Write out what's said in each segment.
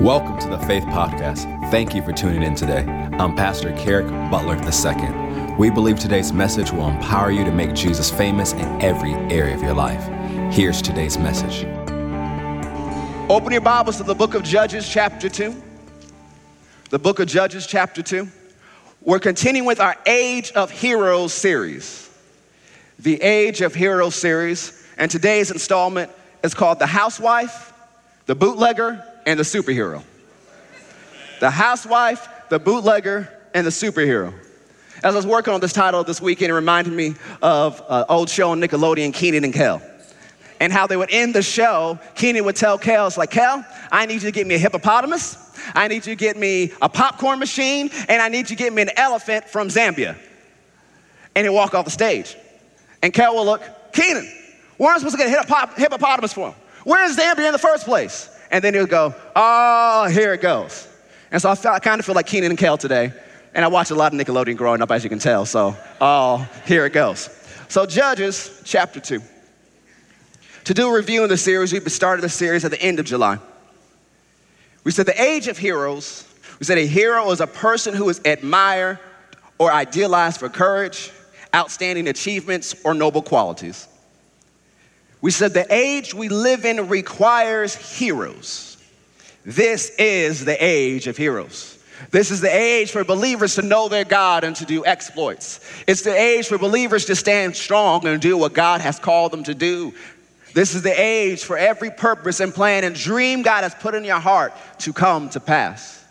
Welcome to the Faith Podcast. Thank you for tuning in today. I'm Pastor Kerrick Butler II. We believe today's message will empower you to make Jesus famous in every area of your life. Here's today's message. Open your Bibles to the book of Judges, chapter 2. The book of Judges, chapter 2. We're continuing with our Age of Heroes series. The Age of Heroes series. And today's installment is called The Housewife, The Bootlegger, and the Superhero. The Housewife, The Bootlegger, and the Superhero. As I was working on this title this weekend, it reminded me of an old show on Nickelodeon, Kenan and Kel and how they would end the show, Kenan would tell Kel, it's like, Kel, I need you to get me a hippopotamus, I need you to get me a popcorn machine, and I need you to get me an elephant from Zambia. And he'd walk off the stage. And Kel will look, Kenan, where am I supposed to get a hippop- hippopotamus from? Where is Zambia in the first place? And then he'll go, oh, here it goes. And so I, felt, I kind of feel like Kenan and Kel today. And I watched a lot of Nickelodeon growing up, as you can tell. So, oh, here it goes. So, Judges chapter 2. To do a review in the series, we started the series at the end of July. We said the age of heroes, we said a hero is a person who is admired or idealized for courage, outstanding achievements, or noble qualities. We said the age we live in requires heroes. This is the age of heroes. This is the age for believers to know their God and to do exploits. It's the age for believers to stand strong and do what God has called them to do. This is the age for every purpose and plan and dream God has put in your heart to come to pass.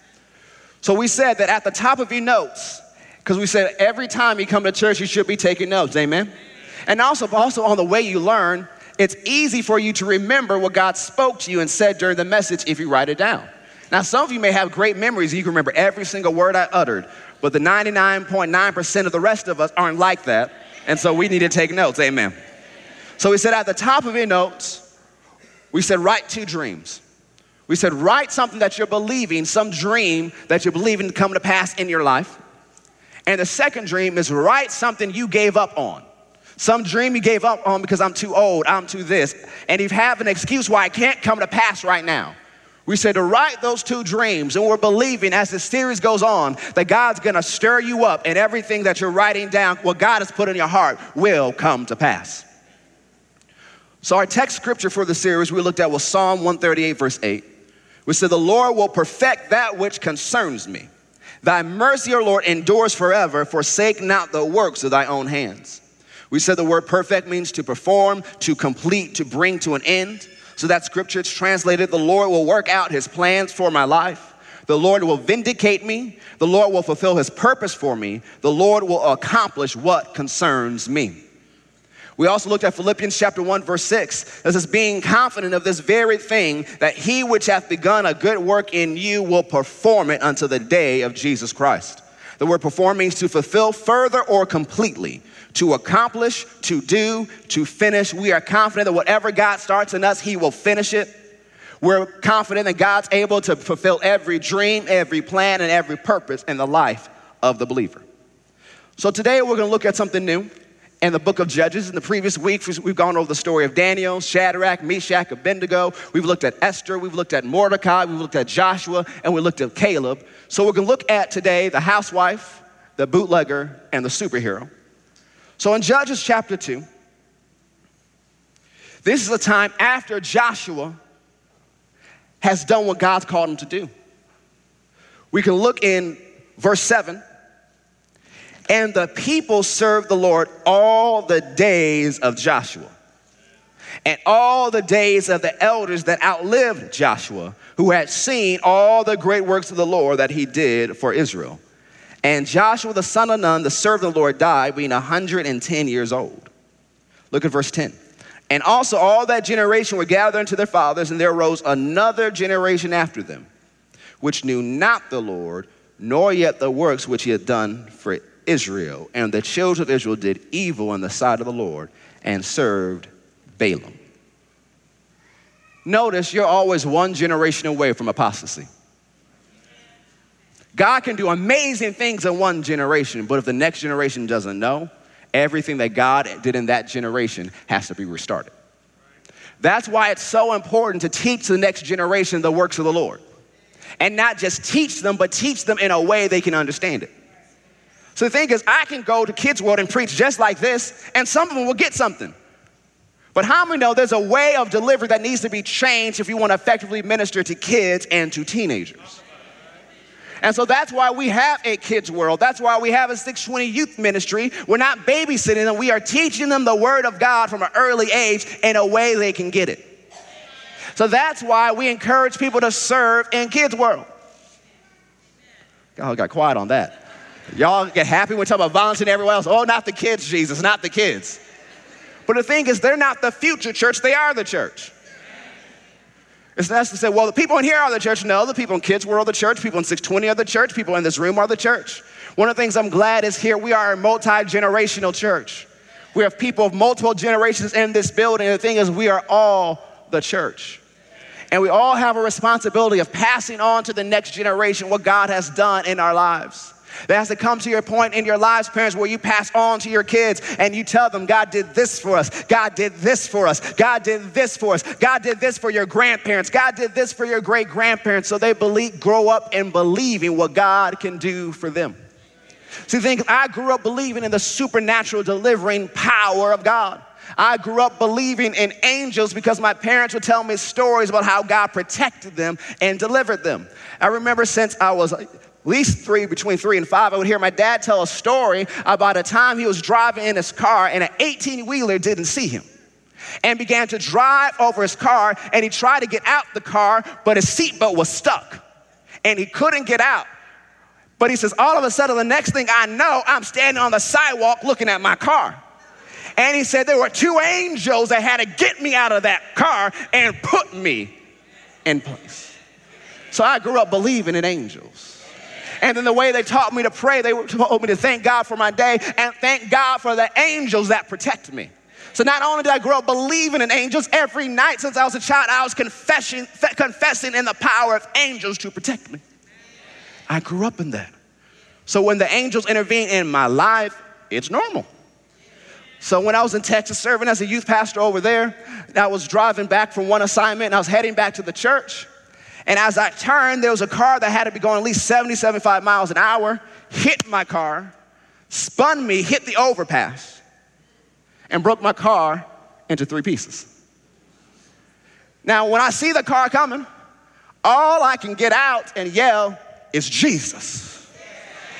So we said that at the top of your notes, because we said every time you come to church, you should be taking notes, amen? And also, also on the way you learn, it's easy for you to remember what God spoke to you and said during the message if you write it down. Now, some of you may have great memories, you can remember every single word I uttered, but the 99.9% of the rest of us aren't like that, and so we need to take notes, amen. So we said at the top of your notes, we said write two dreams. We said write something that you're believing, some dream that you're believing to come to pass in your life. And the second dream is write something you gave up on. Some dream you gave up on because I'm too old, I'm too this. And you have an excuse why I can't come to pass right now. We said to write those two dreams, and we're believing as the series goes on that God's gonna stir you up, and everything that you're writing down, what God has put in your heart, will come to pass. So, our text scripture for the series we looked at was Psalm 138, verse 8, which said, The Lord will perfect that which concerns me. Thy mercy, O Lord, endures forever. Forsake not the works of thy own hands. We said the word perfect means to perform, to complete, to bring to an end. So that scripture it's translated, the Lord will work out his plans for my life. The Lord will vindicate me. The Lord will fulfill his purpose for me. The Lord will accomplish what concerns me. We also looked at Philippians chapter 1, verse 6. This is being confident of this very thing, that he which hath begun a good work in you will perform it unto the day of Jesus Christ. The word perform means to fulfill further or completely, to accomplish, to do, to finish. We are confident that whatever God starts in us, he will finish it. We're confident that God's able to fulfill every dream, every plan, and every purpose in the life of the believer. So today we're going to look at something new in the book of Judges. In the previous weeks, we've gone over the story of Daniel, Shadrach, Meshach, Abednego. We've looked at Esther, we've looked at Mordecai, we've looked at Joshua, and we looked at Caleb. So we're going to look at today the housewife, the bootlegger, and the superhero. So in Judges chapter 2, this is a time after Joshua has done what God's called him to do. We can look in verse 7 and the people served the Lord all the days of Joshua and all the days of the elders that outlived Joshua, who had seen all the great works of the Lord that he did for Israel. And Joshua the son of Nun, the servant of the Lord, died being 110 years old. Look at verse 10. And also all that generation were gathered unto their fathers, and there arose another generation after them, which knew not the Lord, nor yet the works which he had done for Israel, and the children of Israel did evil in the sight of the Lord and served Baalim. Notice you're always one generation away from apostasy. God can do amazing things in one generation, but if the next generation doesn't know, everything that God did in that generation has to be restarted. That's why it's so important to teach the next generation the works of the Lord. and not just teach them, but teach them in a way they can understand it. So the thing is, I can go to Kids World and preach just like this, and some of them will get something. But how many know there's a way of delivery that needs to be changed if you want to effectively minister to kids and to teenagers? And so that's why we have a kids world. That's why we have a 620 youth ministry. We're not babysitting them, we are teaching them the word of God from an early age in a way they can get it. So that's why we encourage people to serve in kids world. Y'all got quiet on that. Y'all get happy when we talk about volunteering everywhere else. Oh, not the kids, Jesus, not the kids. But the thing is, they're not the future church, they are the church. It's nice to say, well, the people in here are the church. No, the people in Kids World are the church. People in 620 are the church. People in this room are the church. One of the things I'm glad is here we are a multi generational church. We have people of multiple generations in this building. The thing is, we are all the church. And we all have a responsibility of passing on to the next generation what God has done in our lives. There has to come to your point in your lives, parents, where you pass on to your kids and you tell them, God did this for us. God did this for us. God did this for us. God did this for your grandparents. God did this for your great grandparents. So they believe, grow up and believe in what God can do for them. See, think I grew up believing in the supernatural delivering power of God. I grew up believing in angels because my parents would tell me stories about how God protected them and delivered them. I remember since I was least three, between three and five, I would hear my dad tell a story about a time he was driving in his car and an 18 wheeler didn't see him and began to drive over his car and he tried to get out the car, but his seatbelt was stuck and he couldn't get out. But he says, all of a sudden, the next thing I know, I'm standing on the sidewalk looking at my car. And he said there were two angels that had to get me out of that car and put me in place. So I grew up believing in angels. And then the way they taught me to pray, they told me to thank God for my day and thank God for the angels that protect me. So not only did I grow up believing in angels, every night since I was a child, I was confessing, confessing in the power of angels to protect me. I grew up in that. So when the angels intervene in my life, it's normal. So when I was in Texas serving as a youth pastor over there, I was driving back from one assignment and I was heading back to the church. And as I turned, there was a car that had to be going at least 70, 75 miles an hour, hit my car, spun me, hit the overpass, and broke my car into three pieces. Now, when I see the car coming, all I can get out and yell is Jesus.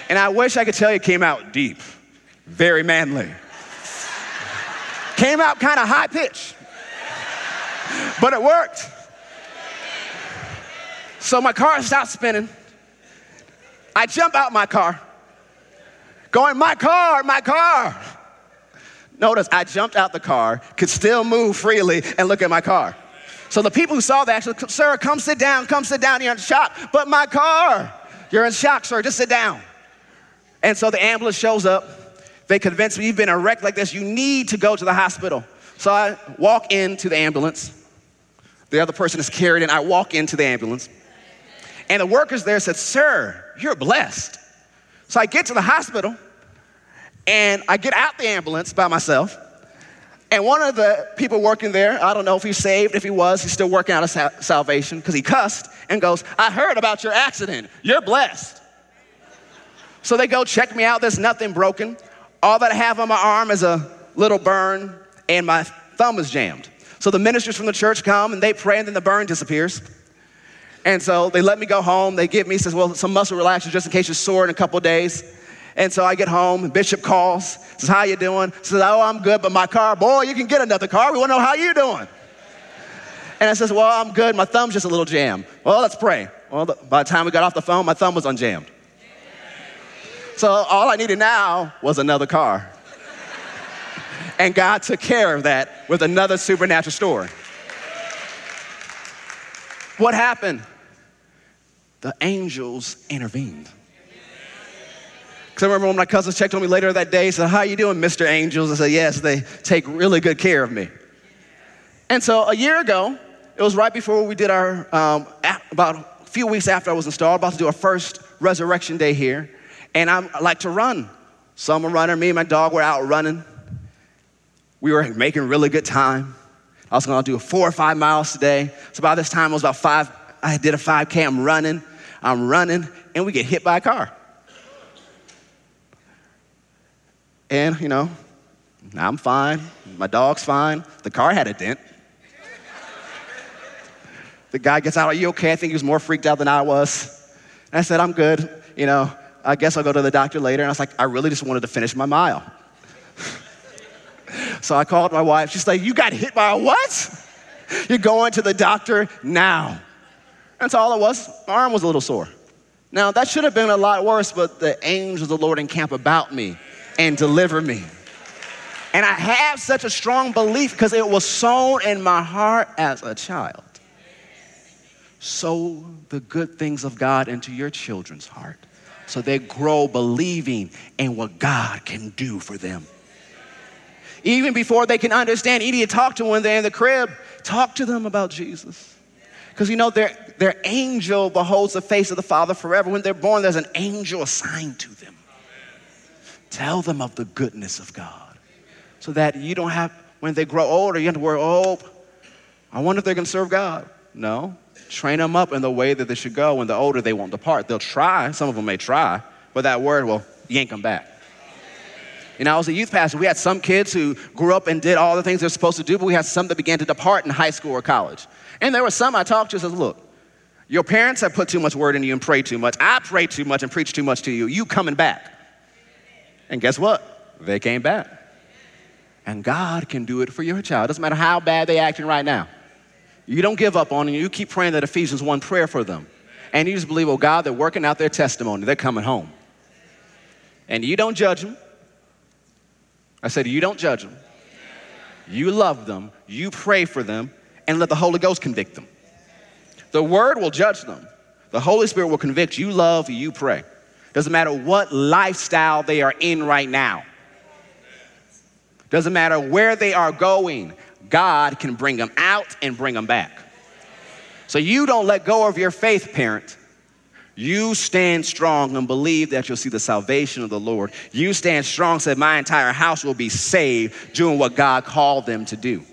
And I wish I could tell you it came out deep, very manly. came out kind of high pitched, but it worked. So my car stops spinning. I jump out my car, going, My car, my car. Notice I jumped out the car, could still move freely, and look at my car. So the people who saw that actually, sir, come sit down, come sit down, you're in shock. But my car, you're in shock, sir, just sit down. And so the ambulance shows up. They convince me you've been a wreck like this, you need to go to the hospital. So I walk into the ambulance. The other person is carried in. I walk into the ambulance. And the workers there said, Sir, you're blessed. So I get to the hospital and I get out the ambulance by myself. And one of the people working there, I don't know if he's saved, if he was, he's still working out of sa- salvation because he cussed and goes, I heard about your accident. You're blessed. So they go check me out. There's nothing broken. All that I have on my arm is a little burn and my thumb is jammed. So the ministers from the church come and they pray and then the burn disappears. And so they let me go home. They give me, says, well, some muscle relaxers just in case you're sore in a couple days. And so I get home, and Bishop calls, says, how you doing? Says, oh, I'm good, but my car, boy, you can get another car. We want to know how you doing. And I says, well, I'm good. My thumb's just a little jammed. Well, let's pray. Well, by the time we got off the phone, my thumb was unjammed. So all I needed now was another car. and God took care of that with another supernatural story. What happened? The angels intervened. Because I remember when my cousins checked on me later that day, said, How you doing, Mr. Angels? I said, Yes, they take really good care of me. And so a year ago, it was right before we did our, um, about a few weeks after I was installed, about to do our first resurrection day here. And I like to run. So I'm a runner. Me and my dog were out running. We were making really good time. I was gonna do four or five miles today. So by this time, it was about five, I did a 5K, I'm running. I'm running, and we get hit by a car. And, you know, I'm fine. My dog's fine. The car had a dent. The guy gets out, Are you okay? I think he was more freaked out than I was. And I said, I'm good. You know, I guess I'll go to the doctor later. And I was like, I really just wanted to finish my mile. so I called my wife. She's like, You got hit by a what? You're going to the doctor now. That's all it was. My arm was a little sore. Now, that should have been a lot worse, but the angels of the Lord encamp about me and deliver me. And I have such a strong belief because it was sown in my heart as a child. Sow the good things of God into your children's heart so they grow believing in what God can do for them. Even before they can understand, you need to talk to them when they're in the crib. Talk to them about Jesus. Because you know, their, their angel beholds the face of the Father forever. When they're born, there's an angel assigned to them. Tell them of the goodness of God so that you don't have, when they grow older, you have to worry, oh, I wonder if they're going to serve God. No. Train them up in the way that they should go. When they're older, they won't depart. They'll try. Some of them may try, but that word will yank them back. You know, I was a youth pastor. We had some kids who grew up and did all the things they're supposed to do, but we had some that began to depart in high school or college. And there were some I talked to says, look, your parents have put too much word in you and pray too much. I pray too much and preach too much to you. You coming back. And guess what? They came back. And God can do it for your child. Doesn't matter how bad they acting right now. You don't give up on them. You keep praying that Ephesians 1 prayer for them. And you just believe, oh God, they're working out their testimony. They're coming home. And you don't judge them. I said, you don't judge them. You love them. You pray for them. And let the Holy Ghost convict them. The Word will judge them. The Holy Spirit will convict. You love, you pray. Doesn't matter what lifestyle they are in right now. Doesn't matter where they are going, God can bring them out and bring them back. So you don't let go of your faith, parent. You stand strong and believe that you'll see the salvation of the Lord. You stand strong, said, My entire house will be saved doing what God called them to do.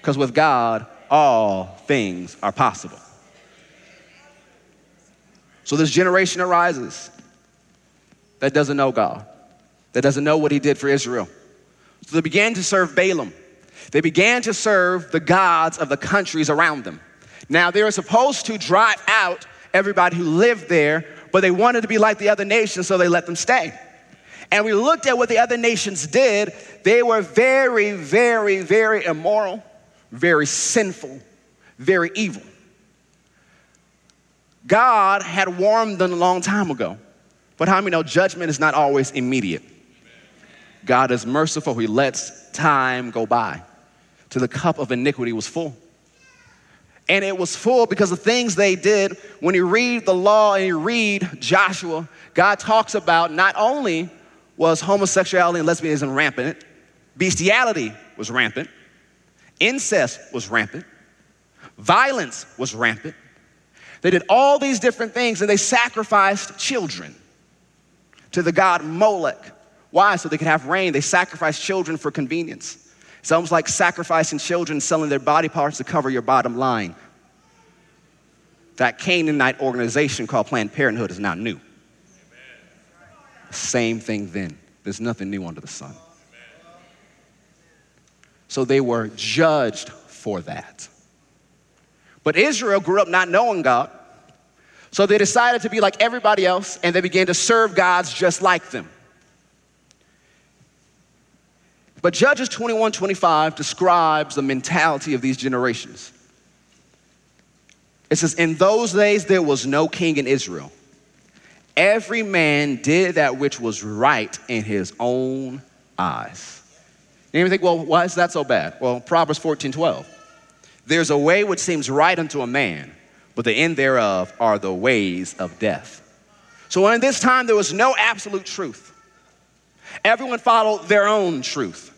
Because with God, all things are possible. So this generation arises that doesn't know God, that doesn't know what He did for Israel. So they began to serve Baalim. They began to serve the gods of the countries around them. Now, they were supposed to drive out everybody who lived there, but they wanted to be like the other nations, so they let them stay. And we looked at what the other nations did. They were very, very, very immoral, very sinful, very evil. God had warned them a long time ago. But how many know judgment is not always immediate? God is merciful. He lets time go by till the cup of iniquity was full. And it was full because the things they did, when you read the law and you read Joshua, God talks about not only was homosexuality and lesbianism rampant, bestiality was rampant, incest was rampant, violence was rampant, they did all these different things and they sacrificed children to the god Molech. Why? So they could have rain. They sacrificed children for convenience. It's almost like sacrificing children, selling their body parts to cover your bottom line. That Canaanite organization called Planned Parenthood is not new. Same thing then. There's nothing new under the sun. So they were judged for that. But Israel grew up not knowing God. So they decided to be like everybody else and they began to serve gods just like them. But Judges 21 25 describes the mentality of these generations. It says, In those days there was no king in Israel. Every man did that which was right in his own eyes. And you think, well, why is that so bad? Well, Proverbs 14 12. There's a way which seems right unto a man, but the end thereof are the ways of death. So in this time, there was no absolute truth. Everyone followed their own truth.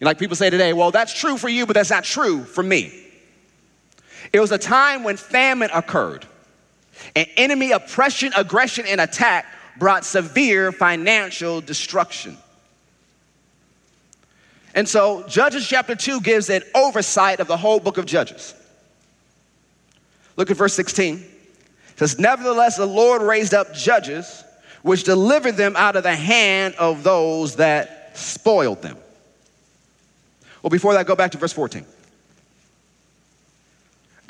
Like people say today, well, that's true for you, but that's not true for me. It was a time when famine occurred, and enemy oppression, aggression, and attack brought severe financial destruction. And so, Judges chapter 2 gives an oversight of the whole book of Judges. Look at verse 16. It says, Nevertheless, the Lord raised up judges, which delivered them out of the hand of those that spoiled them. Well, before that, go back to verse 14.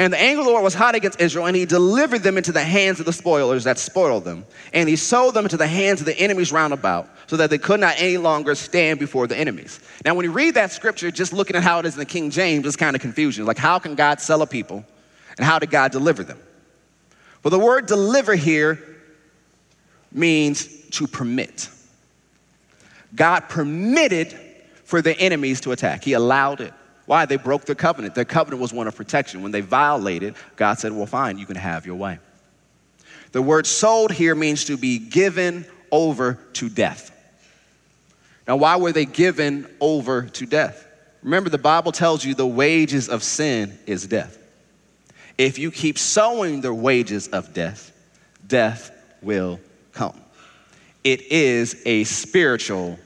And the anger of the Lord was hot against Israel, and he delivered them into the hands of the spoilers that spoiled them. And he sold them into the hands of the enemies round about, so that they could not any longer stand before the enemies. Now, when you read that scripture, just looking at how it is in the King James, it's kind of confusion. Like, how can God sell a people, and how did God deliver them? Well, the word deliver here means to permit. God permitted for the enemies to attack, He allowed it. Why? They broke their covenant. Their covenant was one of protection. When they violated, God said, Well, fine, you can have your way. The word sold here means to be given over to death. Now, why were they given over to death? Remember, the Bible tells you the wages of sin is death. If you keep sowing the wages of death, death will come. It is a spiritual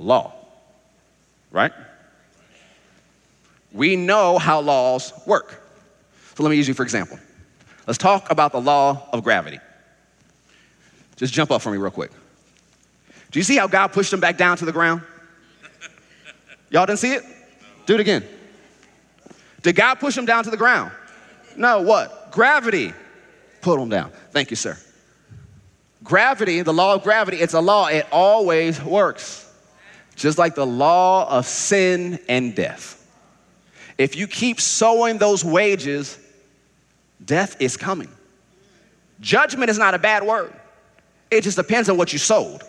law, right? We know how laws work. So let me use you for example. Let's talk about the law of gravity. Just jump up for me real quick. Do you see how God pushed him back down to the ground? Y'all didn't see it? Do it again. Did God push him down to the ground? No, what? Gravity put him down. Thank you, sir. Gravity, the law of gravity, it's a law, it always works. Just like the law of sin and death. If you keep sowing those wages, death is coming. Judgment is not a bad word, it just depends on what you sowed.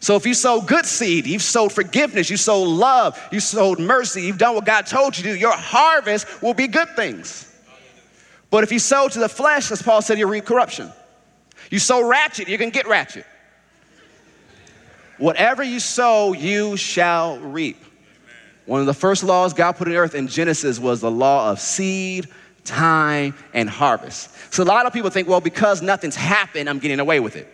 So if you sow good seed, you've sowed forgiveness, you sowed love, you sowed mercy, you've done what God told you to do, your harvest will be good things. But if you sow to the flesh, as Paul said, you reap corruption. You sow ratchet, you can get ratchet. Whatever you sow, you shall reap. One of the first laws God put in earth in Genesis was the law of seed, time, and harvest. So a lot of people think, well, because nothing's happened, I'm getting away with it.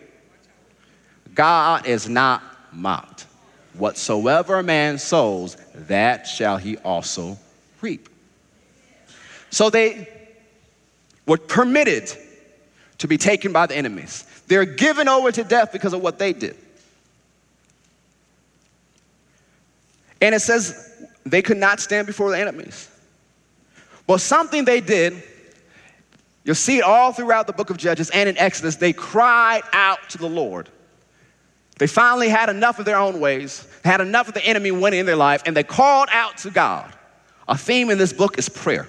God is not mocked. Whatsoever a man sows, that shall he also reap. So they were permitted to be taken by the enemies. They're given over to death because of what they did. And it says they could not stand before the enemies. But something they did, you'll see it all throughout the book of Judges and in Exodus, they cried out to the Lord. They finally had enough of their own ways, had enough of the enemy winning in their life, and they called out to God. A theme in this book is prayer.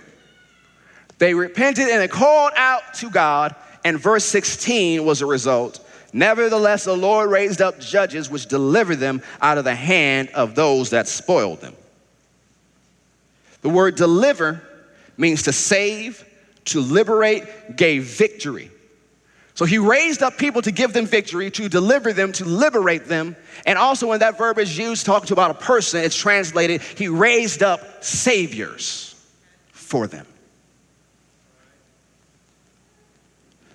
They repented and they called out to God, and verse 16 was a result. Nevertheless, the Lord raised up judges which delivered them out of the hand of those that spoiled them. The word deliver means to save, to liberate, gave victory. So he raised up people to give them victory, to deliver them, to liberate them. And also, when that verb is used talking about a person, it's translated, he raised up saviors for them.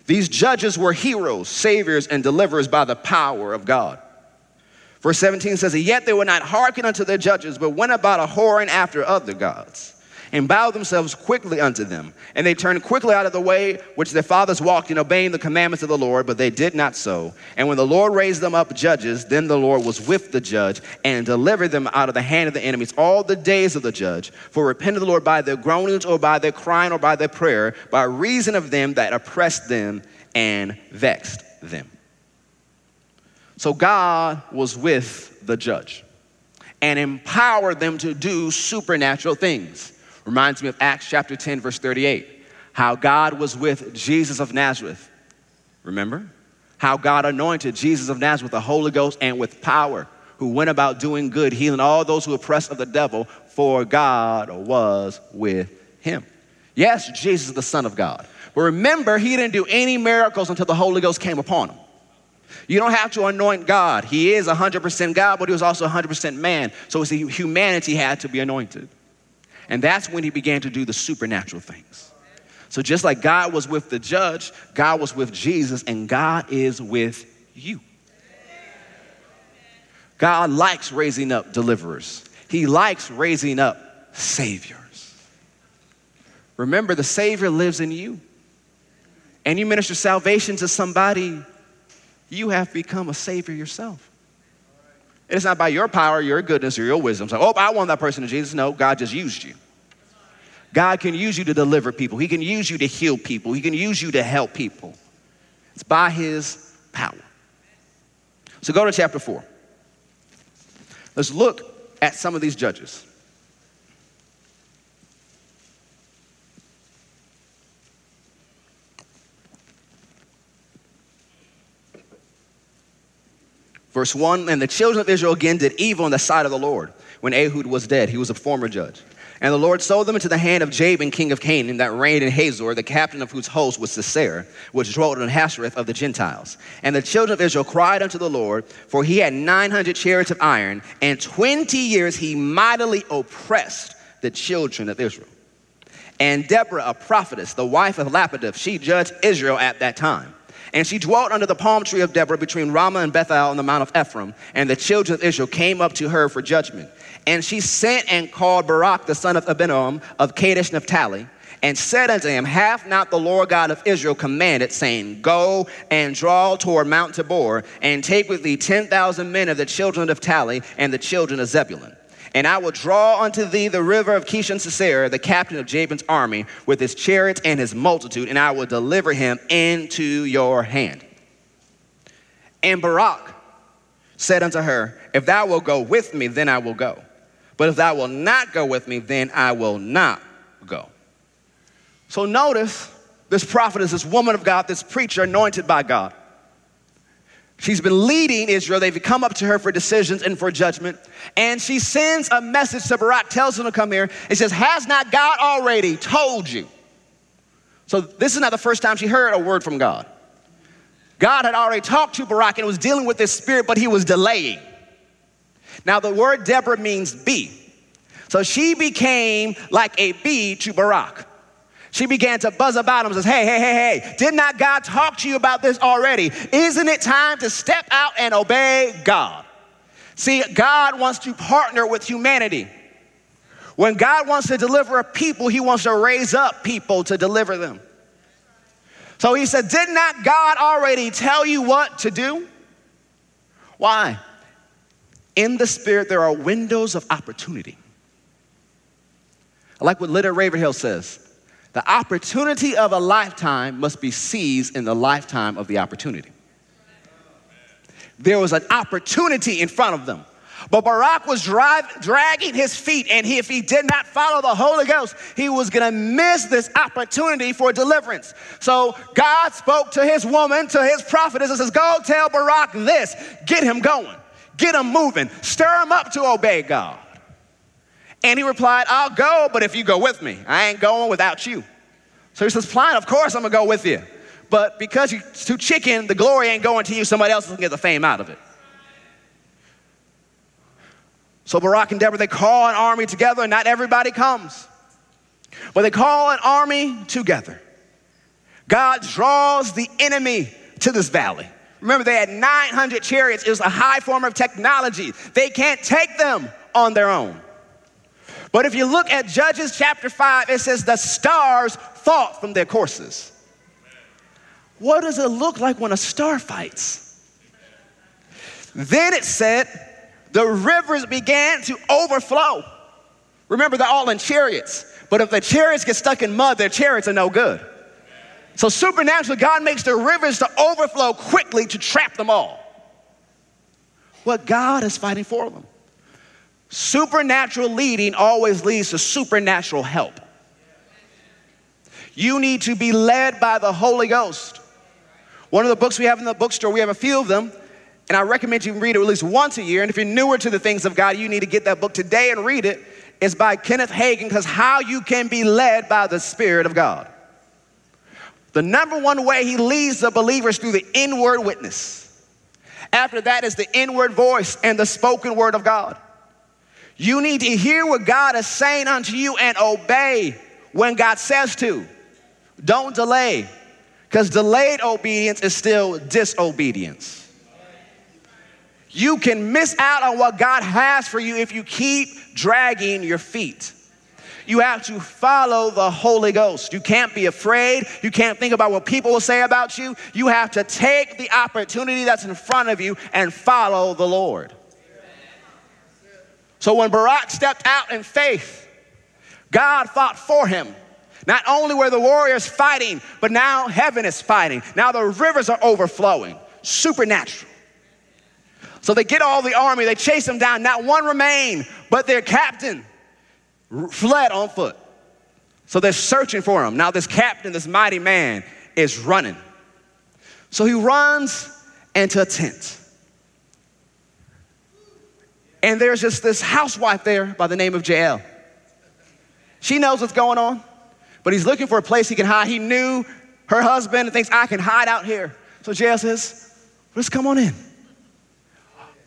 These judges were heroes, saviors, and deliverers by the power of God. Verse 17 says, Yet they would not hearken unto their judges, but went about a whoring after other gods, and bowed themselves quickly unto them. And they turned quickly out of the way which their fathers walked in, obeying the commandments of the Lord, but they did not so. And when the Lord raised them up judges, then the Lord was with the judge, and delivered them out of the hand of the enemies all the days of the judge. For repented the Lord by their groanings, or by their crying, or by their prayer, by reason of them that oppressed them and vexed them. So God was with the judge and empowered them to do supernatural things. Reminds me of Acts chapter 10, verse 38. How God was with Jesus of Nazareth. Remember? How God anointed Jesus of Nazareth with the Holy Ghost and with power, who went about doing good, healing all those who oppressed of the devil, for God was with him. Yes, Jesus is the Son of God. But remember, he didn't do any miracles until the Holy Ghost came upon him. You don't have to anoint God. He is 100% God, but he was also 100% man. So his humanity had to be anointed. And that's when he began to do the supernatural things. So just like God was with the judge, God was with Jesus, and God is with you. God likes raising up deliverers. He likes raising up saviors. Remember, the Savior lives in you. and you minister salvation to somebody, you have become a savior yourself. It's not by your power, your goodness, or your wisdom. So, oh, I want that person to Jesus. No, God just used you. God can use you to deliver people. He can use you to heal people. He can use you to help people. It's by His power. So go to chapter 4. Let's look at some of these judges. Verse 1 And the children of Israel again did evil in the sight of the Lord when Ehud was dead. He was a former judge. And the Lord sold them into the hand of Jabin, king of Canaan, that reigned in Hazor, the captain of whose host was Sisera, which dwelt in Harosheth of the Gentiles. And the children of Israel cried unto the Lord, for he had 900 chariots of iron, and 20 years he mightily oppressed the children of Israel. And Deborah, a prophetess, the wife of Lapidoth, she judged Israel at that time. And she dwelt under the palm tree of Deborah between Ramah and Bethel on the mount of Ephraim. And the children of Israel came up to her for judgment. And she sent and called Barak, the son of Abinoam of Kadesh Naphtali, and said unto him, Hath not the Lord God of Israel commanded, saying, Go and draw toward Mount Tabor, and take with thee ten thousand men of the children of Naphtali and the children of Zebulun. And I will draw unto thee the river of Kishon Sisera, the captain of Jabin's army, with his chariots and his multitude, and I will deliver him into your hand. And Barak said unto her, If thou wilt go with me, then I will go. But if thou wilt not go with me, then I will not go. So notice this prophet is this woman of God, this preacher anointed by God. She's been leading Israel. They've come up to her for decisions and for judgment. And she sends a message to Barak, tells him to come here. It says, Has not God already told you? So this is not the first time she heard a word from God. God had already talked to Barak and was dealing with this spirit, but he was delaying. Now, the word Deborah means bee. So she became like a bee to Barak. She began to buzz about him and says, Hey, hey, hey, hey, did not God talk to you about this already? Isn't it time to step out and obey God? See, God wants to partner with humanity. When God wants to deliver a people, He wants to raise up people to deliver them. So He said, Did not God already tell you what to do? Why? In the Spirit, there are windows of opportunity. I like what Leonard Ravenhill says the opportunity of a lifetime must be seized in the lifetime of the opportunity. There was an opportunity in front of them. But Barak was drive, dragging his feet, and he, if he did not follow the Holy Ghost, he was gonna miss this opportunity for deliverance. So God spoke to his woman, to his prophetess, and says, Go tell Barak this, get him going. Get him moving. Stir him up to obey God. And he replied, I'll go, but if you go with me, I ain't going without you. So he says, Fine, of course I'm gonna go with you. But because you're too chicken, the glory ain't going to you, somebody else is gonna get the fame out of it. So Barak and Deborah, they call an army together, and not everybody comes. But they call an army together. God draws the enemy to this valley. Remember, they had 900 chariots. It was a high form of technology. They can't take them on their own. But if you look at Judges chapter 5, it says the stars fought from their courses. What does it look like when a star fights? Then it said the rivers began to overflow. Remember, they're all in chariots. But if the chariots get stuck in mud, their chariots are no good. So supernaturally, God makes the rivers to overflow quickly to trap them all. What God is fighting for them. Supernatural leading always leads to supernatural help. You need to be led by the Holy Ghost. One of the books we have in the bookstore, we have a few of them, and I recommend you read it at least once a year. And if you're newer to the things of God, you need to get that book today and read it. It's by Kenneth Hagin because how you can be led by the Spirit of God. The number one way he leads the believers through the inward witness. After that is the inward voice and the spoken word of God. You need to hear what God is saying unto you and obey when God says to. Don't delay, because delayed obedience is still disobedience. You can miss out on what God has for you if you keep dragging your feet. You have to follow the Holy Ghost. You can't be afraid. You can't think about what people will say about you. You have to take the opportunity that's in front of you and follow the Lord. So when Barak stepped out in faith, God fought for him. Not only were the warriors fighting, but now heaven is fighting. Now the rivers are overflowing. Supernatural. So they get all the army, they chase them down. Not one remained, but their captain fled on foot. So they're searching for him. Now, this captain, this mighty man, is running. So he runs into a tent. And there's just this housewife there by the name of Jael. She knows what's going on, but he's looking for a place he can hide. He knew her husband and thinks, I can hide out here. So Jael says, Let's come on in.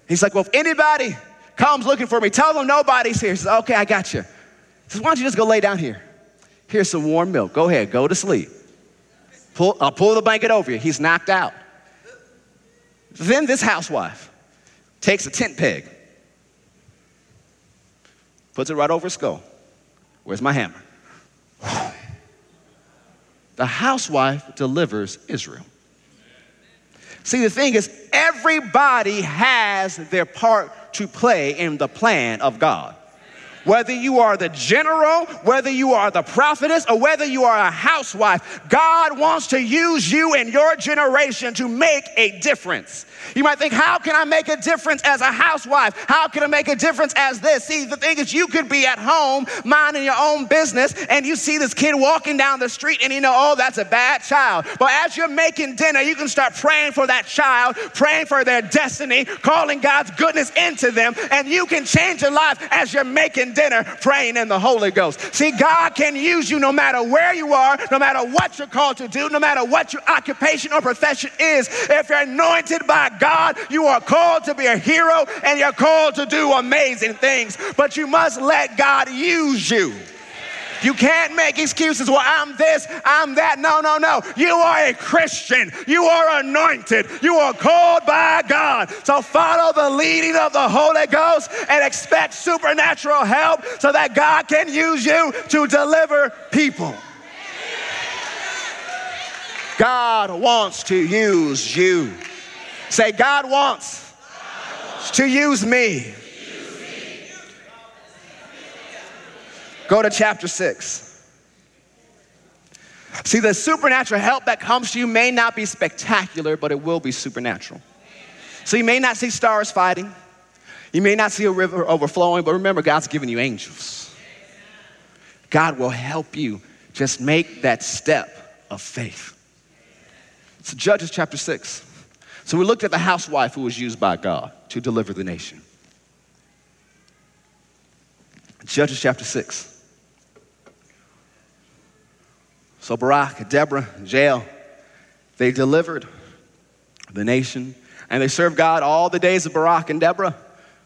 He's like, Well, if anybody comes looking for me, tell them nobody's here. He says, Okay, I got you. He says, Why don't you just go lay down here? Here's some warm milk. Go ahead, go to sleep. Pull, I'll pull the blanket over you. He's knocked out. Then this housewife takes a tent peg, puts it right over his skull. Where's my hammer? The housewife delivers Israel. See, the thing is, everybody has their part to play in the plan of God. Whether you are the general, whether you are the prophetess, or whether you are a housewife, God wants to use you and your generation to make a difference. You might think, how can I make a difference as a housewife? How can I make a difference as this? See, the thing is, you could be at home minding your own business and you see this kid walking down the street and you know, oh, that's a bad child. But as you're making dinner, you can start praying for that child, praying for their destiny, calling God's goodness into them, and you can change your life as you're making dinner, praying in the Holy Ghost. See, God can use you no matter where you are, no matter what you're called to do, no matter what your occupation or profession is. If you're anointed by God, you are called to be a hero and you're called to do amazing things, but you must let God use you. You can't make excuses. Well, I'm this, I'm that. No, no, no. You are a Christian. You are anointed. You are called by God. So follow the leading of the Holy Ghost and expect supernatural help so that God can use you to deliver people. God wants to use you. Say, God wants to use me. Go to chapter 6. See, the supernatural help that comes to you may not be spectacular, but it will be supernatural. So you may not see stars fighting, you may not see a river overflowing, but remember, God's given you angels. God will help you just make that step of faith. It's Judges chapter 6. So we looked at the housewife who was used by God to deliver the nation. Judges chapter 6. So Barak, Deborah, Jael, they delivered the nation and they served God all the days of Barak and Deborah.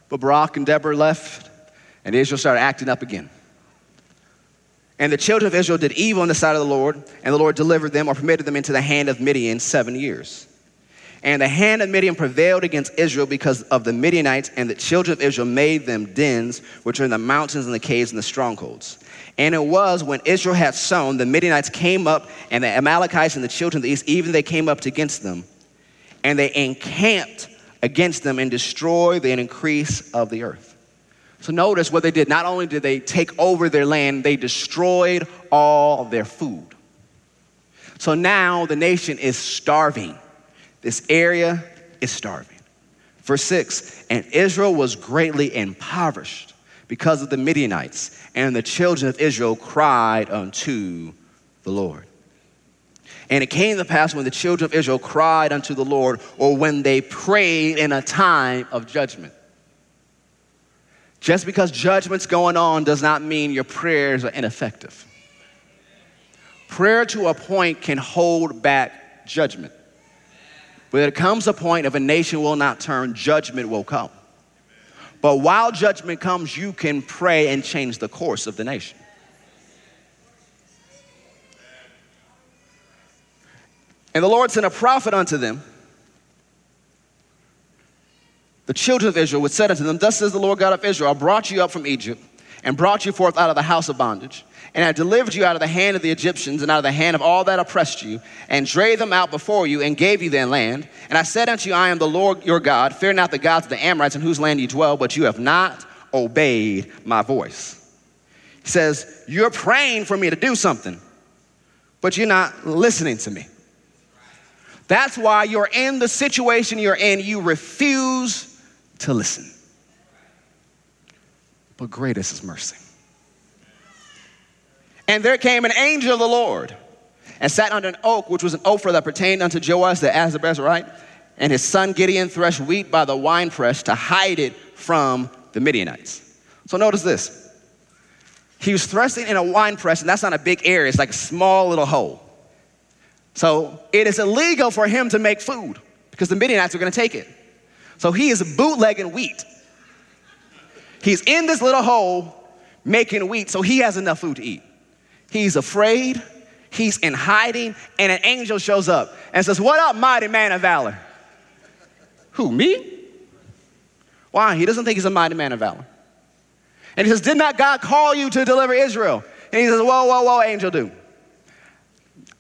But Barak and Deborah left and Israel started acting up again. And the children of Israel did evil in the sight of the Lord, and the Lord delivered them or permitted them into the hand of Midian seven years. And the hand of Midian prevailed against Israel because of the Midianites, and the children of Israel made them dens, which are in the mountains and the caves and the strongholds. And it was when Israel had sown, the Midianites came up, and the Amalekites and the children of the east, even they came up against them. And they encamped against them and destroyed the increase of the earth. So notice what they did. Not only did they take over their land, they destroyed all their food. So now the nation is starving. This area is starving. Verse 6 And Israel was greatly impoverished because of the Midianites, and the children of Israel cried unto the Lord. And it came to pass when the children of Israel cried unto the Lord, or when they prayed in a time of judgment. Just because judgment's going on does not mean your prayers are ineffective. Prayer to a point can hold back judgment. But there comes a point if a nation will not turn, judgment will come. But while judgment comes, you can pray and change the course of the nation. And the Lord sent a prophet unto them. The children of Israel would say unto them, Thus says the Lord God of Israel, I brought you up from Egypt and brought you forth out of the house of bondage. And I delivered you out of the hand of the Egyptians and out of the hand of all that oppressed you, and drave them out before you, and gave you their land. And I said unto you, I am the Lord your God. Fear not the gods of the Amorites in whose land you dwell, but you have not obeyed my voice. He says, You're praying for me to do something, but you're not listening to me. That's why you're in the situation you're in. You refuse to listen. But great is mercy. And there came an angel of the Lord and sat under an oak, which was an Ophrah that pertained unto Joash the Abiezrite. And his son Gideon threshed wheat by the winepress to hide it from the Midianites. So notice this. He was threshing in a winepress, and that's not a big area, it's like a small little hole. So it is illegal for him to make food because the Midianites are going to take it. So he is bootlegging wheat. He's in this little hole making wheat, so he has enough food to eat. He's afraid, he's in hiding, and an angel shows up and says, What up, mighty man of valor? Who, me? Why? He doesn't think he's a mighty man of valor. And he says, Did not God call you to deliver Israel? And he says, Whoa, whoa, whoa, angel, do.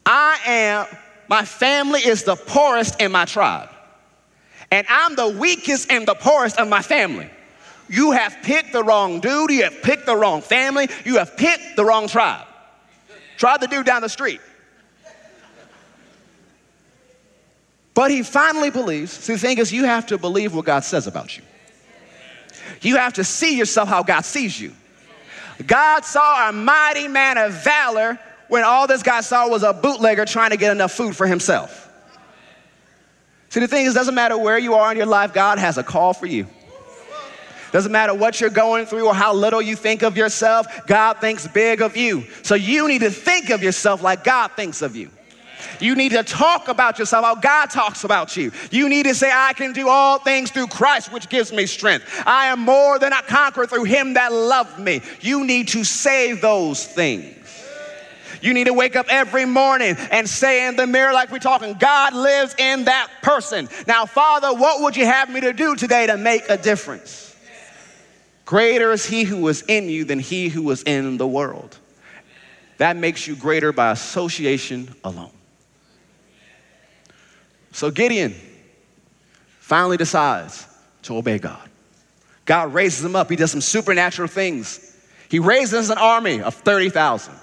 I am, my family is the poorest in my tribe. And I'm the weakest and the poorest of my family. You have picked the wrong dude, you have picked the wrong family, you have picked the wrong tribe. Try the dude down the street. But he finally believes. See, the thing is, you have to believe what God says about you. You have to see yourself how God sees you. God saw a mighty man of valor when all this guy saw was a bootlegger trying to get enough food for himself. See, the thing is, it doesn't matter where you are in your life, God has a call for you. Doesn't matter what you're going through or how little you think of yourself, God thinks big of you. So you need to think of yourself like God thinks of you. You need to talk about yourself how God talks about you. You need to say, I can do all things through Christ, which gives me strength. I am more than a conqueror through him that loved me. You need to say those things. You need to wake up every morning and say in the mirror, like we're talking, God lives in that person. Now, Father, what would you have me to do today to make a difference? Greater is he who is in you than he who is in the world. That makes you greater by association alone. So Gideon finally decides to obey God. God raises him up. He does some supernatural things. He raises an army of 30,000.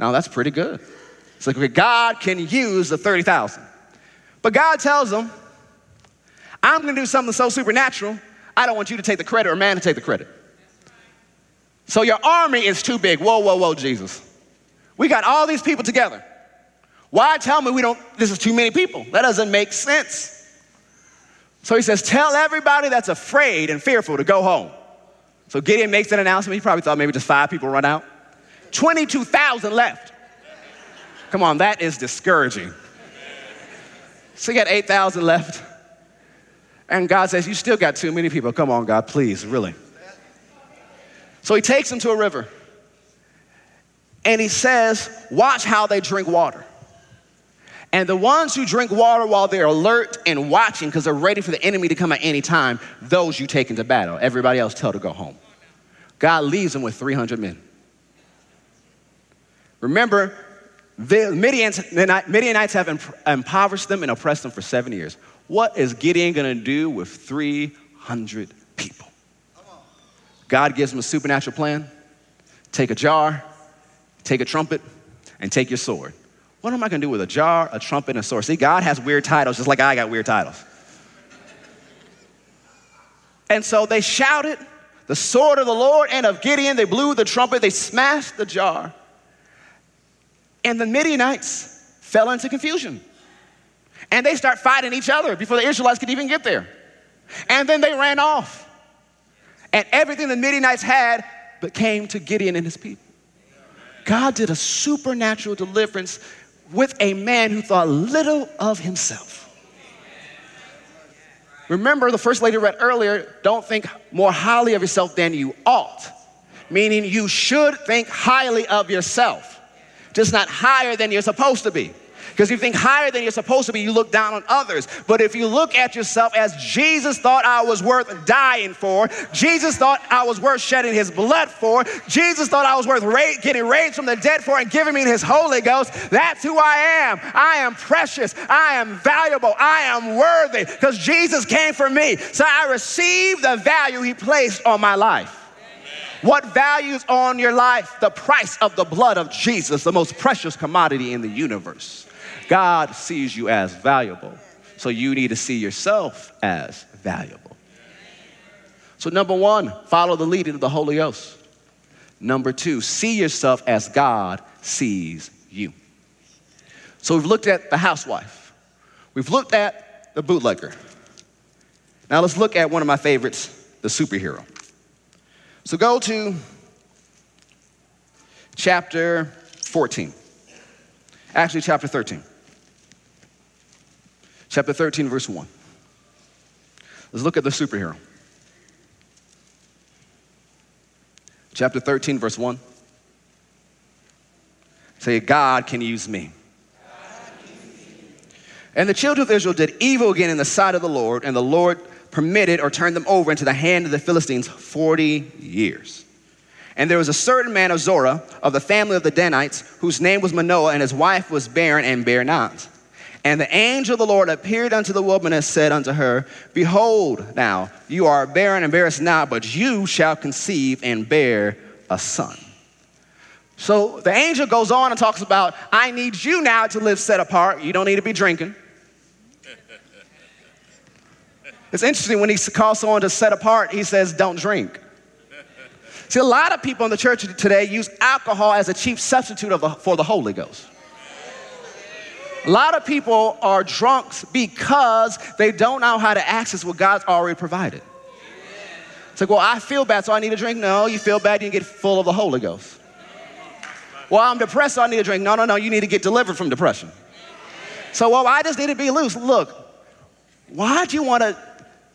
Now that's pretty good. It's like okay, God can use the 30,000. But God tells him, I'm going to do something so supernatural I don't want you to take the credit or man to take the credit. So your army is too big. Whoa, whoa, whoa, Jesus. We got all these people together. Why tell me we don't, this is too many people? That doesn't make sense. So he says, Tell everybody that's afraid and fearful to go home. So Gideon makes that announcement. He probably thought maybe just five people run out. 22,000 left. Come on, that is discouraging. So you got 8,000 left. And God says, You still got too many people. Come on, God, please, really. So he takes them to a river. And he says, Watch how they drink water. And the ones who drink water while they're alert and watching because they're ready for the enemy to come at any time, those you take into battle. Everybody else tell to go home. God leaves them with 300 men. Remember, the Midianites have impoverished them and oppressed them for seven years. What is Gideon going to do with 300 people? God gives him a supernatural plan. Take a jar, take a trumpet, and take your sword. What am I to do with a jar, a trumpet, and a sword? See, God has weird titles just like I got weird titles. And so they shouted the sword of the Lord and of Gideon. They blew the trumpet, they smashed the jar. And the Midianites fell into confusion. And they start fighting each other before the Israelites could even get there. And then they ran off. And everything the Midianites had but came to Gideon and his people. God did a supernatural deliverance with a man who thought little of himself. Remember, the first lady read earlier don't think more highly of yourself than you ought, meaning you should think highly of yourself, just not higher than you're supposed to be. Because you think higher than you're supposed to be, you look down on others. But if you look at yourself as Jesus thought I was worth dying for, Jesus thought I was worth shedding his blood for, Jesus thought I was worth ra- getting raised from the dead for and giving me his Holy Ghost, that's who I am. I am precious. I am valuable. I am worthy because Jesus came for me. So I receive the value he placed on my life. What values on your life? The price of the blood of Jesus, the most precious commodity in the universe. God sees you as valuable. So you need to see yourself as valuable. So, number one, follow the leading of the Holy Ghost. Number two, see yourself as God sees you. So, we've looked at the housewife, we've looked at the bootlegger. Now, let's look at one of my favorites, the superhero. So, go to chapter 14, actually, chapter 13 chapter 13, verse 1. Let's look at the superhero. Chapter 13, verse 1. Say, God can use me. And the children of Israel did evil again in the sight of the Lord, and the Lord permitted or turned them over into the hand of the Philistines 40 years. And there was a certain man of Zorah of the family of the Danites, whose name was Manoah, and his wife was barren and bare not. And the angel of the Lord appeared unto the woman and said unto her, Behold, now you are barren and bearest not, but you shall conceive and bear a son. So the angel goes on and talks about, I need you now to live set apart. You don't need to be drinking. It's interesting when he calls someone to set apart, he says, Don't drink. See, a lot of people in the church today use alcohol as a cheap substitute the, for the Holy Ghost. A lot of people are drunks because they don't know how to access what God's already provided. It's like, well, I feel bad, so I need a drink. No, you feel bad, you get full of the Holy Ghost. Well, I'm depressed, so I need a drink. No, no, no, you need to get delivered from depression. So, well, I just need to be loose. Look, why do you want to,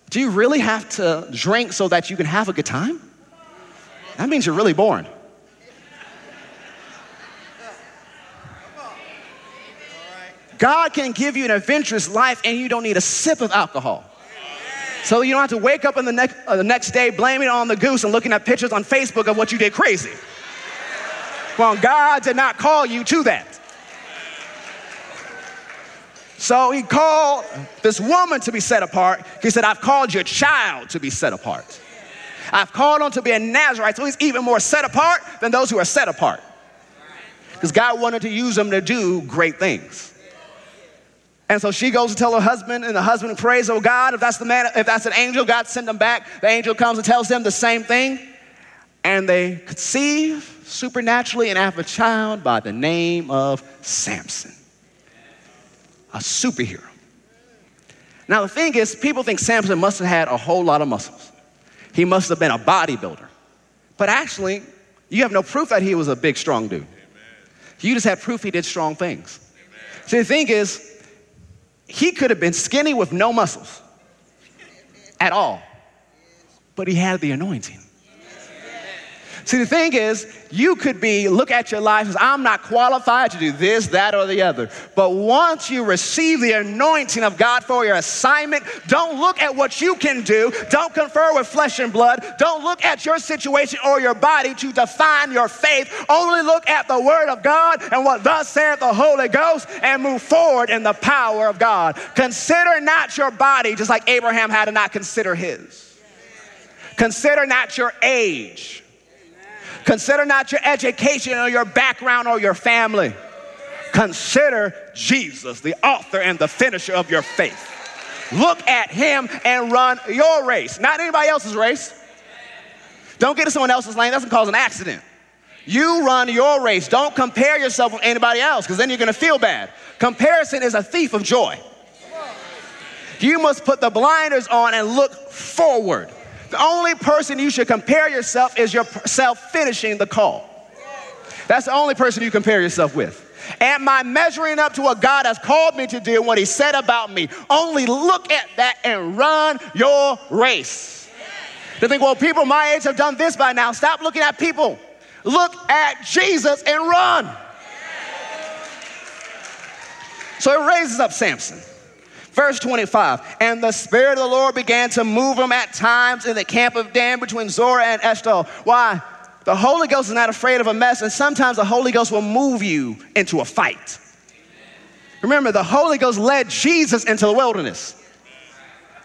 do you really have to drink so that you can have a good time? That means you're really boring. God can give you an adventurous life and you don't need a sip of alcohol. So you don't have to wake up in the next, uh, the next day blaming on the goose and looking at pictures on Facebook of what you did crazy. Well, God did not call you to that. So he called this woman to be set apart. He said, I've called your child to be set apart. I've called him to be a Nazarite, so he's even more set apart than those who are set apart. Because God wanted to use him to do great things. And so she goes to tell her husband, and the husband prays, Oh God, if that's the man, if that's an angel, God send them back. The angel comes and tells them the same thing. And they conceive supernaturally and have a child by the name of Samson, a superhero. Now, the thing is, people think Samson must have had a whole lot of muscles. He must have been a bodybuilder. But actually, you have no proof that he was a big, strong dude. You just have proof he did strong things. See, the thing is, he could have been skinny with no muscles at all, but he had the anointing. See, the thing is, you could be, look at your life as I'm not qualified to do this, that, or the other. But once you receive the anointing of God for your assignment, don't look at what you can do. Don't confer with flesh and blood. Don't look at your situation or your body to define your faith. Only look at the Word of God and what thus saith the Holy Ghost and move forward in the power of God. Consider not your body, just like Abraham had to not consider his. Consider not your age. Consider not your education or your background or your family. Consider Jesus, the author and the finisher of your faith. Look at him and run your race, not anybody else's race. Don't get in someone else's lane, that doesn't cause an accident. You run your race. Don't compare yourself with anybody else because then you're going to feel bad. Comparison is a thief of joy. You must put the blinders on and look forward. The only person you should compare yourself is yourself finishing the call. That's the only person you compare yourself with. Am I measuring up to what God has called me to do and what He said about me? Only look at that and run your race. To think, well, people my age have done this by now. Stop looking at people. Look at Jesus and run. So it raises up Samson. Verse 25, and the Spirit of the Lord began to move him at times in the camp of Dan between Zorah and Eshtaol. Why? The Holy Ghost is not afraid of a mess, and sometimes the Holy Ghost will move you into a fight. Remember, the Holy Ghost led Jesus into the wilderness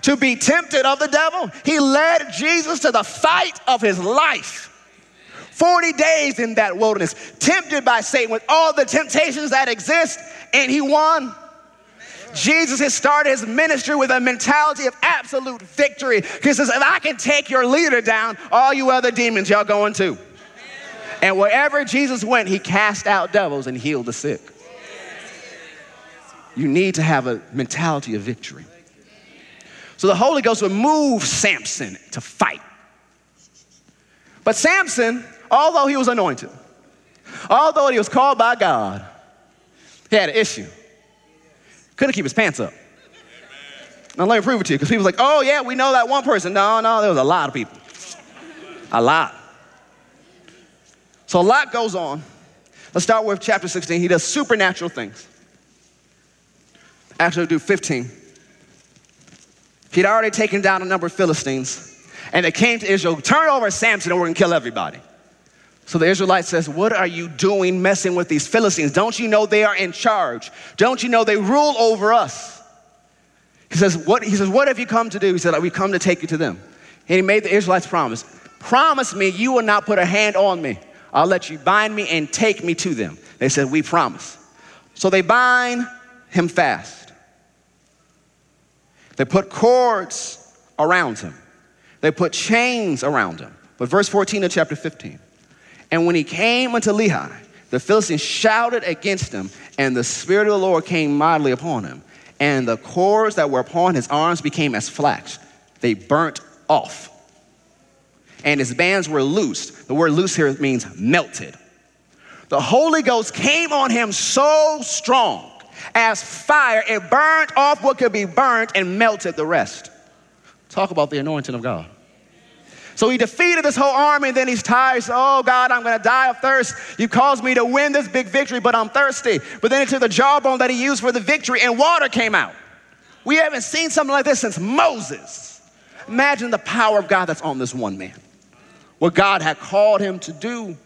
to be tempted of the devil. He led Jesus to the fight of his life. 40 days in that wilderness, tempted by Satan with all the temptations that exist, and he won. Jesus has started his ministry with a mentality of absolute victory. He says, If I can take your leader down, all you other demons, y'all going too. And wherever Jesus went, he cast out devils and healed the sick. You need to have a mentality of victory. So the Holy Ghost would move Samson to fight. But Samson, although he was anointed, although he was called by God, he had an issue. Couldn't keep his pants up. Now let me prove it to you, because people like, oh yeah, we know that one person. No, no, there was a lot of people. A lot. So a lot goes on. Let's start with chapter 16. He does supernatural things. Actually, do 15. He'd already taken down a number of Philistines, and they came to Israel, turn over Samson, and we're gonna kill everybody. So the Israelite says, What are you doing messing with these Philistines? Don't you know they are in charge? Don't you know they rule over us? He says, What, he says, what have you come to do? He said, We come to take you to them. And he made the Israelites promise Promise me you will not put a hand on me. I'll let you bind me and take me to them. They said, We promise. So they bind him fast. They put cords around him, they put chains around him. But verse 14 of chapter 15. And when he came unto Lehi, the Philistines shouted against him, and the Spirit of the Lord came mightily upon him. And the cords that were upon his arms became as flax, they burnt off. And his bands were loosed. The word loose here means melted. The Holy Ghost came on him so strong as fire, it burnt off what could be burnt and melted the rest. Talk about the anointing of God. So he defeated this whole army, and then he's tired. So, oh God, I'm gonna die of thirst. You caused me to win this big victory, but I'm thirsty. But then into the jawbone that he used for the victory, and water came out. We haven't seen something like this since Moses. Imagine the power of God that's on this one man. What God had called him to do.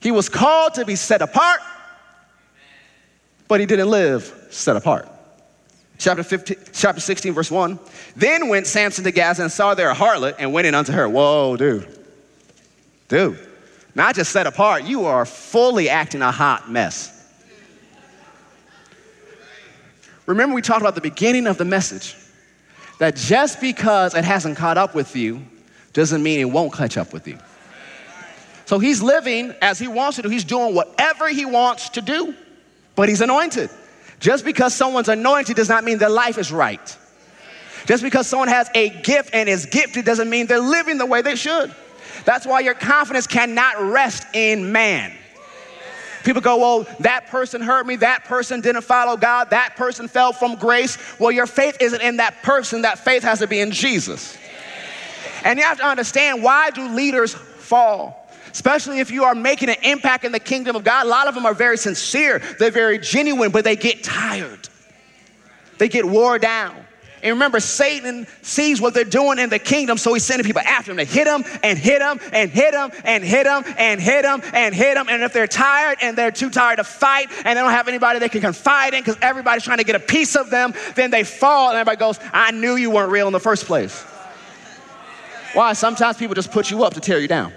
He was called to be set apart, but he didn't live set apart. Chapter, 15, chapter 16, verse 1. Then went Samson to Gaza and saw there a harlot and went in unto her. Whoa, dude. Dude. Not just set apart, you are fully acting a hot mess. Remember, we talked about the beginning of the message that just because it hasn't caught up with you doesn't mean it won't catch up with you. So he's living as he wants to do, he's doing whatever he wants to do, but he's anointed. Just because someone's anointed does not mean their life is right. Just because someone has a gift and is gifted doesn't mean they're living the way they should. That's why your confidence cannot rest in man. People go, well, that person hurt me, that person didn't follow God, that person fell from grace. Well, your faith isn't in that person, that faith has to be in Jesus. And you have to understand why do leaders fall? Especially if you are making an impact in the kingdom of God. A lot of them are very sincere, they're very genuine, but they get tired, they get wore down. And remember, Satan sees what they're doing in the kingdom, so he's sending people after them to hit them and hit them and hit them and hit them and hit them and hit them. And if they're tired and they're too tired to fight and they don't have anybody they can confide in because everybody's trying to get a piece of them, then they fall and everybody goes, I knew you weren't real in the first place. Why? Sometimes people just put you up to tear you down.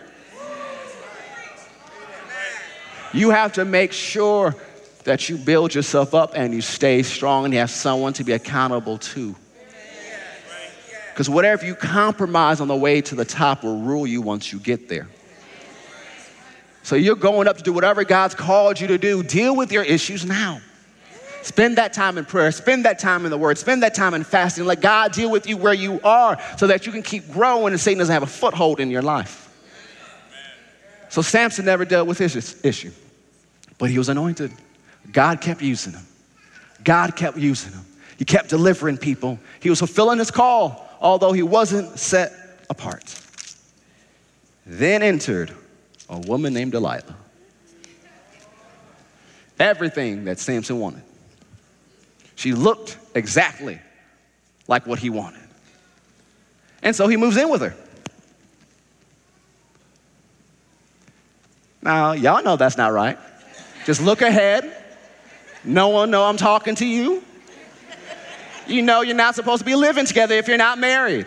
You have to make sure that you build yourself up and you stay strong and you have someone to be accountable to. Because whatever you compromise on the way to the top will rule you once you get there. So you're going up to do whatever God's called you to do. Deal with your issues now. Spend that time in prayer. Spend that time in the Word. Spend that time in fasting. Let God deal with you where you are so that you can keep growing and Satan doesn't have a foothold in your life. So Samson never dealt with his issue, but he was anointed. God kept using him. God kept using him. He kept delivering people. He was fulfilling his call, although he wasn't set apart. Then entered a woman named Delilah. Everything that Samson wanted. She looked exactly like what he wanted. And so he moves in with her. Now, y'all know that's not right. Just look ahead. No one know I'm talking to you. You know you're not supposed to be living together if you're not married.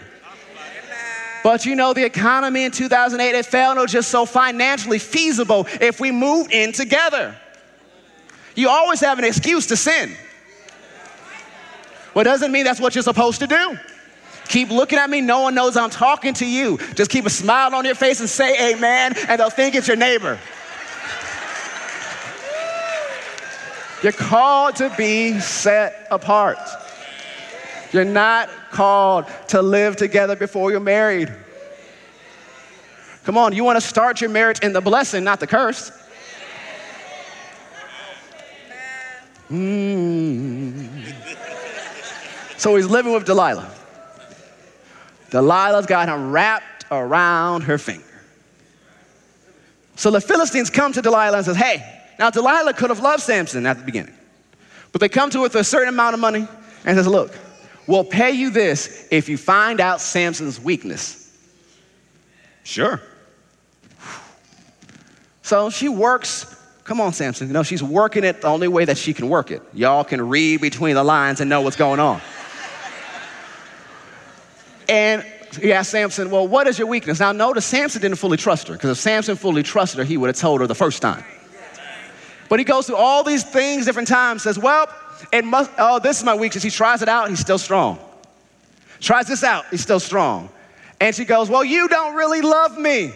But you know, the economy in 2008, it fell no just so financially feasible if we moved in together. You always have an excuse to sin. Well, doesn't mean that's what you're supposed to do. Keep looking at me. No one knows I'm talking to you. Just keep a smile on your face and say amen, and they'll think it's your neighbor. You're called to be set apart. You're not called to live together before you're married. Come on, you want to start your marriage in the blessing, not the curse. Mm. So he's living with Delilah. Delilah's got him wrapped around her finger. So the Philistines come to Delilah and says, "Hey, now Delilah could have loved Samson at the beginning, but they come to her with a certain amount of money and says, "Look, we'll pay you this if you find out Samson's weakness." Sure. So she works. Come on, Samson. You know, she's working it the only way that she can work it. Y'all can read between the lines and know what's going on. And he asked Samson, Well, what is your weakness? Now, notice Samson didn't fully trust her, because if Samson fully trusted her, he would have told her the first time. But he goes through all these things different times, says, Well, it must, oh, this is my weakness. He tries it out, he's still strong. Tries this out, he's still strong. And she goes, Well, you don't really love me.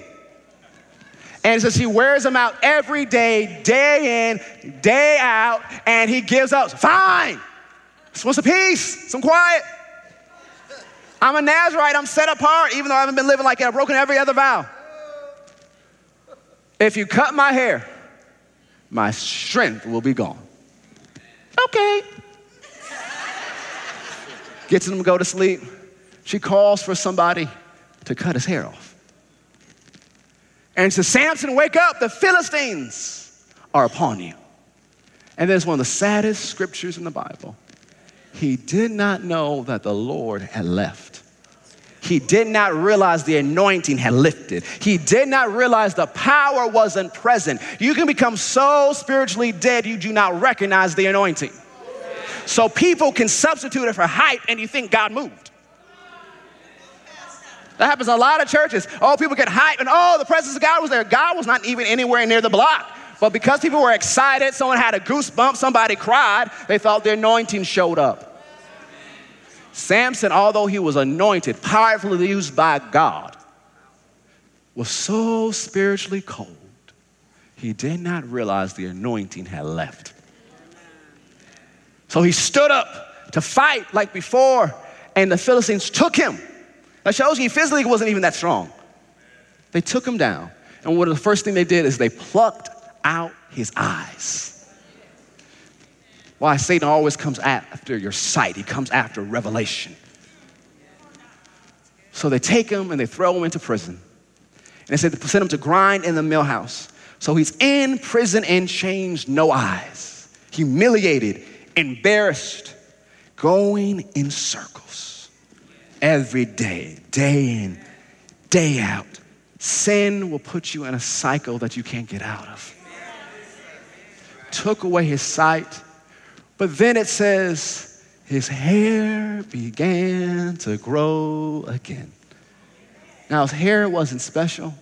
And so she wears him out every day, day in, day out, and he gives up. Fine. Just wants some peace, some quiet. I'm a Nazarite, I'm set apart, even though I haven't been living like it. I've broken every other vow. If you cut my hair, my strength will be gone. Okay. Gets him to go to sleep. She calls for somebody to cut his hair off. And says, Samson, wake up, the Philistines are upon you. And there's one of the saddest scriptures in the Bible. He did not know that the Lord had left. He did not realize the anointing had lifted. He did not realize the power wasn't present. You can become so spiritually dead you do not recognize the anointing. So people can substitute it for hype and you think God moved. That happens in a lot of churches. Oh, people get hype and oh, the presence of God was there. God was not even anywhere near the block. But because people were excited, someone had a goosebump, somebody cried, they thought the anointing showed up. Samson, although he was anointed, powerfully used by God, was so spiritually cold, he did not realize the anointing had left. So he stood up to fight like before, and the Philistines took him. That shows you physically wasn't even that strong. They took him down. And one of the first thing they did is they plucked out his eyes. Why Satan always comes after your sight, he comes after revelation. So they take him and they throw him into prison. And they said they send him to grind in the mill house. So he's in prison in chains, no eyes, humiliated, embarrassed, going in circles every day, day in, day out. Sin will put you in a cycle that you can't get out of. Took away his sight, but then it says his hair began to grow again. Now, his hair wasn't special,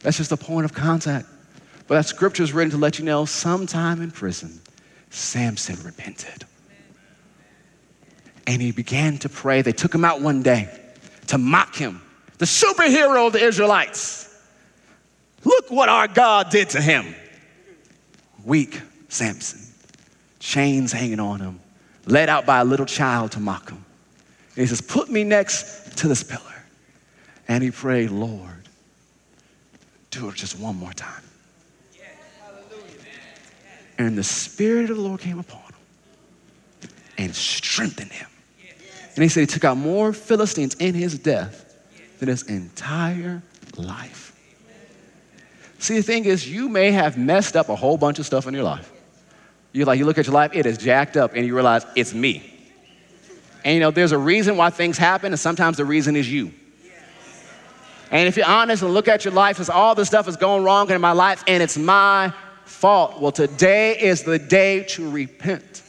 that's just a point of contact. But that scripture is written to let you know sometime in prison, Samson repented and he began to pray. They took him out one day to mock him, the superhero of the Israelites. Look what our God did to him. Weak Samson, chains hanging on him, led out by a little child to mock him. And he says, Put me next to this pillar. And he prayed, Lord, do it just one more time. And the Spirit of the Lord came upon him and strengthened him. And he said he took out more Philistines in his death than his entire life. See, the thing is, you may have messed up a whole bunch of stuff in your life. You like you look at your life, it is jacked up, and you realize it's me. And you know, there's a reason why things happen, and sometimes the reason is you. And if you're honest and look at your life, as all this stuff is going wrong in my life, and it's my fault. Well, today is the day to repent.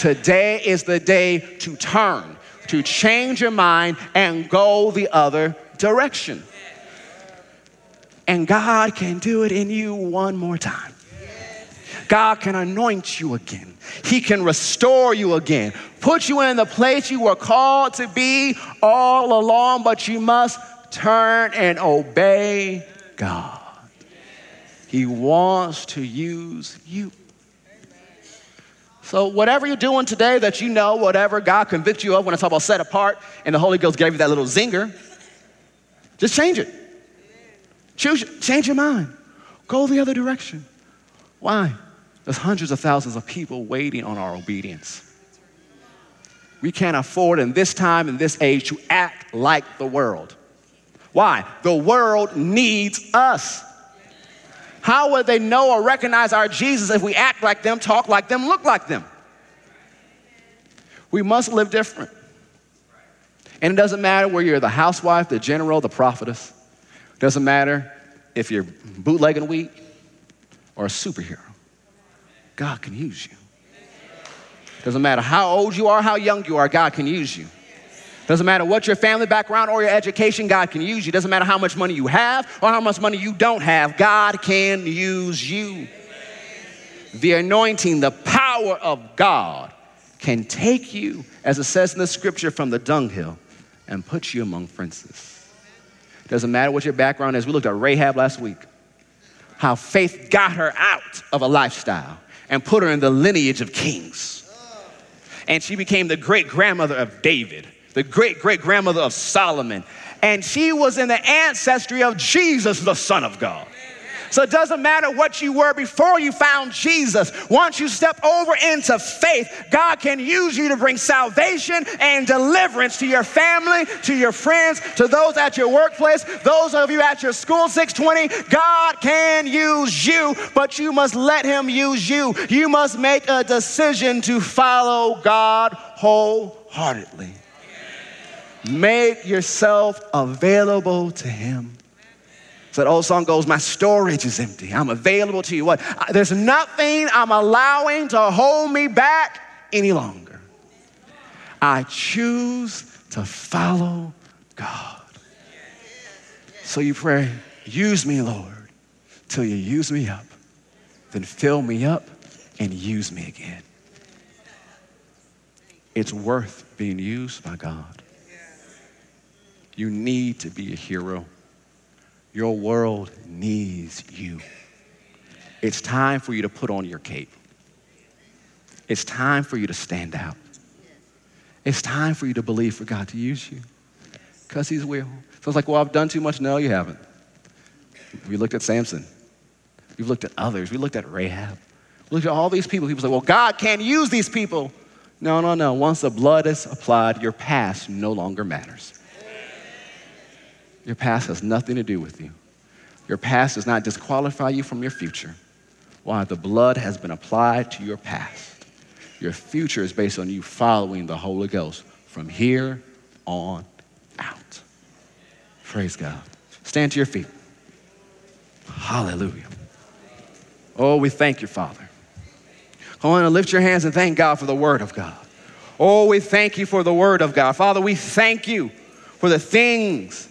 Today is the day to turn, to change your mind and go the other direction. And God can do it in you one more time. God can anoint you again. He can restore you again, put you in the place you were called to be all along, but you must turn and obey God. He wants to use you. So, whatever you're doing today that you know, whatever God convicts you of when it's all about set apart and the Holy Ghost gave you that little zinger, just change it. Choose, change your mind. Go the other direction. Why? There's hundreds of thousands of people waiting on our obedience. We can't afford in this time, in this age, to act like the world. Why? The world needs us. How would they know or recognize our Jesus if we act like them, talk like them, look like them? We must live different. And it doesn't matter where you're the housewife, the general, the prophetess. It doesn't matter if you're bootlegging wheat or a superhero. God can use you. Doesn't matter how old you are, how young you are, God can use you. Doesn't matter what your family background or your education, God can use you. Doesn't matter how much money you have or how much money you don't have, God can use you. The anointing, the power of God can take you, as it says in the scripture, from the dunghill and put you among princes. Doesn't matter what your background is. We looked at Rahab last week, how faith got her out of a lifestyle and put her in the lineage of kings. And she became the great grandmother of David the great great grandmother of Solomon. And she was in the ancestry of Jesus, the Son of God. So it doesn't matter what you were before you found Jesus. Once you step over into faith, God can use you to bring salvation and deliverance to your family, to your friends, to those at your workplace, those of you at your school 620. God can use you, but you must let Him use you. You must make a decision to follow God wholeheartedly. Make yourself available to Him. So that old song goes, My storage is empty. I'm available to you. What? There's nothing I'm allowing to hold me back any longer. I choose to follow God. So you pray, use me, Lord, till you use me up. Then fill me up and use me again. It's worth being used by God. You need to be a hero. Your world needs you. It's time for you to put on your cape. It's time for you to stand out. It's time for you to believe for God to use you because He's will. So it's like, well, I've done too much. No, you haven't. We looked at Samson. We've looked at others. We looked at Rahab. We looked at all these people. People say, well, God can't use these people. No, no, no. Once the blood is applied, your past no longer matters. Your past has nothing to do with you. Your past does not disqualify you from your future. Why? The blood has been applied to your past. Your future is based on you following the Holy Ghost from here on out. Praise God. Stand to your feet. Hallelujah. Oh, we thank you, Father. Come on and lift your hands and thank God for the Word of God. Oh, we thank you for the Word of God. Father, we thank you for the things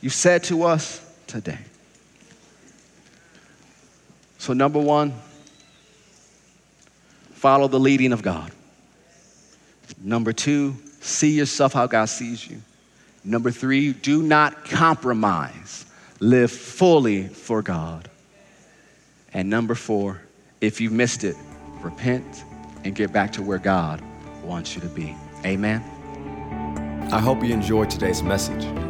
you said to us today. So, number one, follow the leading of God. Number two, see yourself how God sees you. Number three, do not compromise. Live fully for God. And number four, if you missed it, repent and get back to where God wants you to be. Amen. I hope you enjoyed today's message.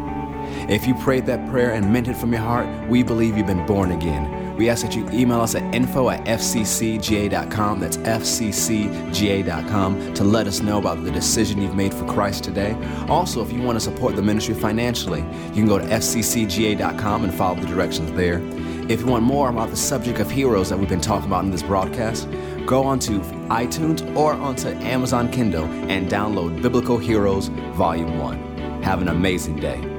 If you prayed that prayer and meant it from your heart, we believe you've been born again. We ask that you email us at info at fccga.com. That's fccga.com to let us know about the decision you've made for Christ today. Also, if you want to support the ministry financially, you can go to fccga.com and follow the directions there. If you want more about the subject of heroes that we've been talking about in this broadcast, go onto iTunes or onto Amazon Kindle and download Biblical Heroes Volume 1. Have an amazing day.